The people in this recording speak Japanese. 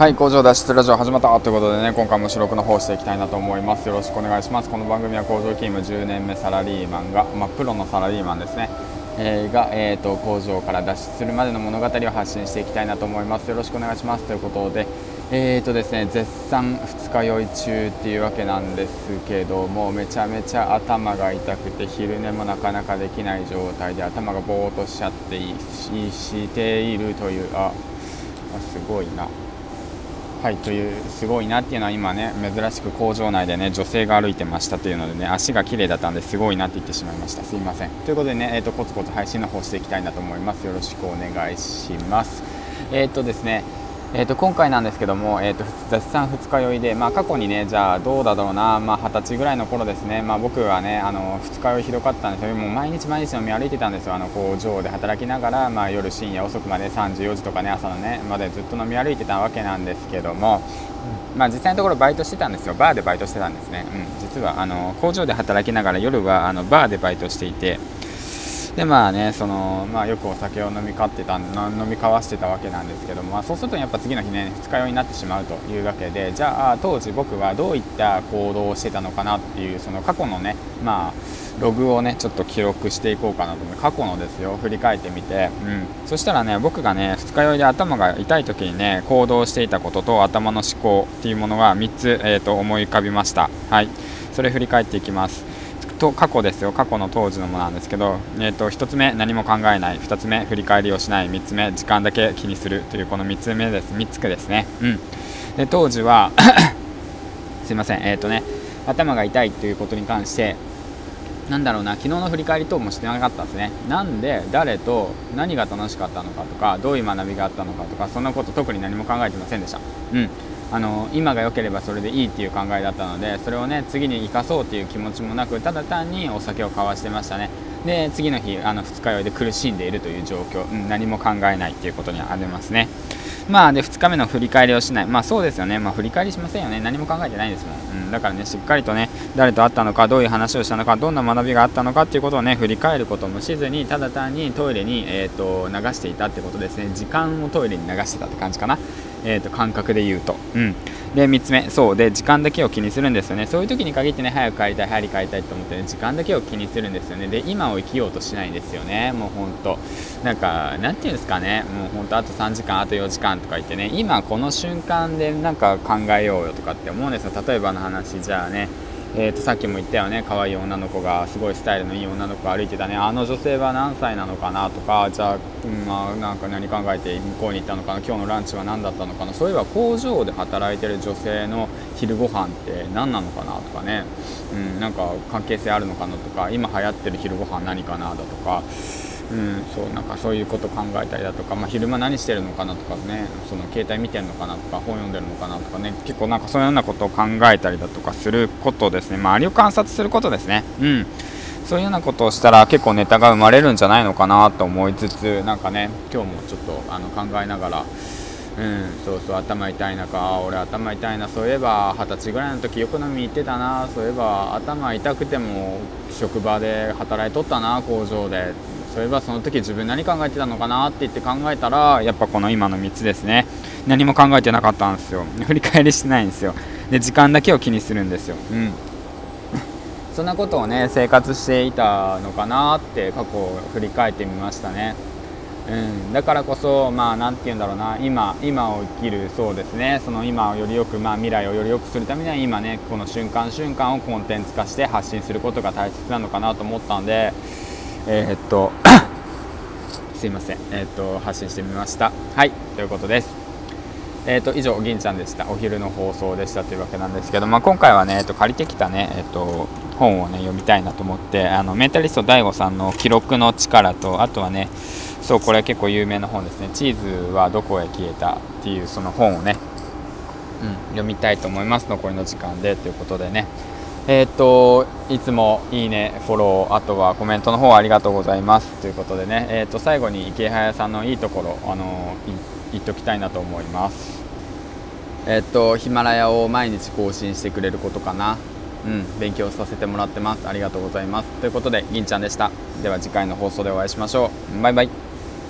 はい工場脱出ラジオ始まったということでね今回も収録の方していきたいなと思います。よろしくお願いします。この番組は工場勤務10年目サラリーマンがまあ、プロのサラリーマンですね、えー、が、えーと、工場から脱出するまでの物語を発信していきたいなと思います。よろしくお願いします。ということでえーとですね絶賛二日酔い中っていうわけなんですけどもめちゃめちゃ頭が痛くて昼寝もなかなかできない状態で頭がぼーっとしちゃっていしているというあすごいな。はいというすごいなっていうのは今ね珍しく工場内でね女性が歩いてましたというのでね足が綺麗だったんですごいなって言ってしまいました。すいません。ということでね、えーと、コツコツ配信の方していきたいなと思います。よろしくお願いします。えっ、ー、とですねえー、と今回なんですけども、えー、と絶賛二日酔いで、まあ、過去にねじゃあどうだろうな、まあ、20歳ぐらいの頃ですね、まあ、僕はねあの二日酔いひどかったんですよ。もう毎日毎日飲み歩いてたんですよ。あの工場で働きながら、まあ、夜深夜遅くまで3時4時とかね朝のねまでずっと飲み歩いてたわけなんですけども、まあ、実際のところバイトしてたんですよ。バーでバイトしてたんですね、うん、実はあの工場で働きながら夜はあのバーでバイトしていてでまあねその、まあ、よくお酒を飲み交ってた飲み交わしてたわけなんですけども、まあ、そうするとやっぱ次の日ね二日酔いになってしまうというわけでじゃあ当時僕はどういった行動をしてたのかなっていうその過去のねまあログをねちょっと記録していこうかなと思って過去のですよ振り返ってみて、うん、そしたらね僕がね二日酔いで頭が痛い時にね行動していたことと頭の思考っていうものが3つ、えーと思い浮かびました。はい。それ振り返っていきます。と過去ですよ。過去の当時のものなんですけど、えーと、1つ目何も考えない。2つ目振り返りをしない。3つ目時間だけ気にするというこの3つ目です。3つですね。うん。で当時は すいません。えっ、ー、とね頭が痛いということに関してなんだろうな昨日の振り返り等もしてなかったですね。なんで誰と何が楽しかったのかとかどういう学びがあったのかとかそんなこと特に何も考えてませんでした。うん。あの今が良ければそれでいいっていう考えだったのでそれをね次に生かそうっていう気持ちもなくただ単にお酒を交わしてましたね。で次の日あの二日酔いで苦しんでいるという状況、うん、何も考えないっていうことにありますね。まあで2日目の振り返りをしない。まあそうですよね。まあ振り返りしませんよね。何も考えてないですもん、うん、だからねしっかりとね誰と会ったのかどういう話をしたのかどんな学びがあったのかっていうことをね振り返ることもしずにただ単にトイレに、えーと、流していたってことですね。時間をトイレに流してたって感じかな。えーと、感覚で言うと、うん、で3つ目。そう。で時間だけを気にするんですよね。そういう時に限ってね早く帰りたい早く帰りたいと思ってね時間だけを気にするんですよね。で今を生きようとしないんですよね。もうほんと。なんかなんていうんですかね。もうほんとあと3時間あと4時間とか言ってね。今この瞬間でなんか考えようよとかって思うんですよ。例えばの話じゃあね。えー、とさっきも言ったよね。可愛い女の子がすごいスタイルのいい女の子が歩いてたね。あの女性は何歳なのかなとかじゃあ、まあ、なんか何考えて向こうに行ったのかな今日のランチは何だったのかなそういえば工場で働いてる女性の昼ご飯って何なのかなとかね、うん、なんか関係性あるのかなとか今流行ってる昼ご飯何かなだとか。うん、そうなんかそういうこと考えたりだとか、まあ、昼間何してるのかなとかねその携帯見てるのかなとか本読んでるのかなとかね。結構なんかそういうようなことを考えたりだとかすることですね。周りを観察することですね。うん。そういうようなことをしたら結構ネタが生まれるんじゃないのかなと思いつつなんかね今日もちょっとあの考えながらうん、そうそう頭痛い中俺頭痛いなそういえば二十歳ぐらいの時よく飲み行ってたなそういえば頭痛くても職場で働いとったな工場で。そういえばその時自分何考えてたのかなって言って考えたらやっぱこの今の3つですね。何も考えてなかったんですよ。振り返りしてないんですよ。で時間だけを気にするんですよ。うん。そんなことをね生活していたのかなって過去を振り返ってみましたね。うん、だからこそ、まあ、なんて言うんだろうな、今、今を生きる、そうですね、その今をよりよく、まあ、未来をより良くするためには、今ね、この瞬間瞬間をコンテンツ化して発信することが大切なのかなと思ったんで、えー、っと すいません、えー、っと発信してみました。はい。ということです。えーと、以上、銀ちゃんでした。お昼の放送でしたというわけなんですけど、まあ、今回はね、えーと、借りてきたね、えーと、本をね、読みたいなと思って、あのメンタリスト DAIGO さんの記録の力と、あとはね、そう、これ結構有名な本ですね、チーズはどこへ消えたっていうその本をね、うん、読みたいと思います。残りの時間でということでね。えー、といつもいいね、フォロー、あとはコメントの方ありがとうございますということでね、えー、と最後に池早さんのいいところ、あの言っておきたいなと思います。え、っとヒマラヤを毎日更新してくれることかな、うん、勉強させてもらってます。ありがとうございます。ということで、銀ちゃんでした。では次回の放送でお会いしましょう。バイバイ。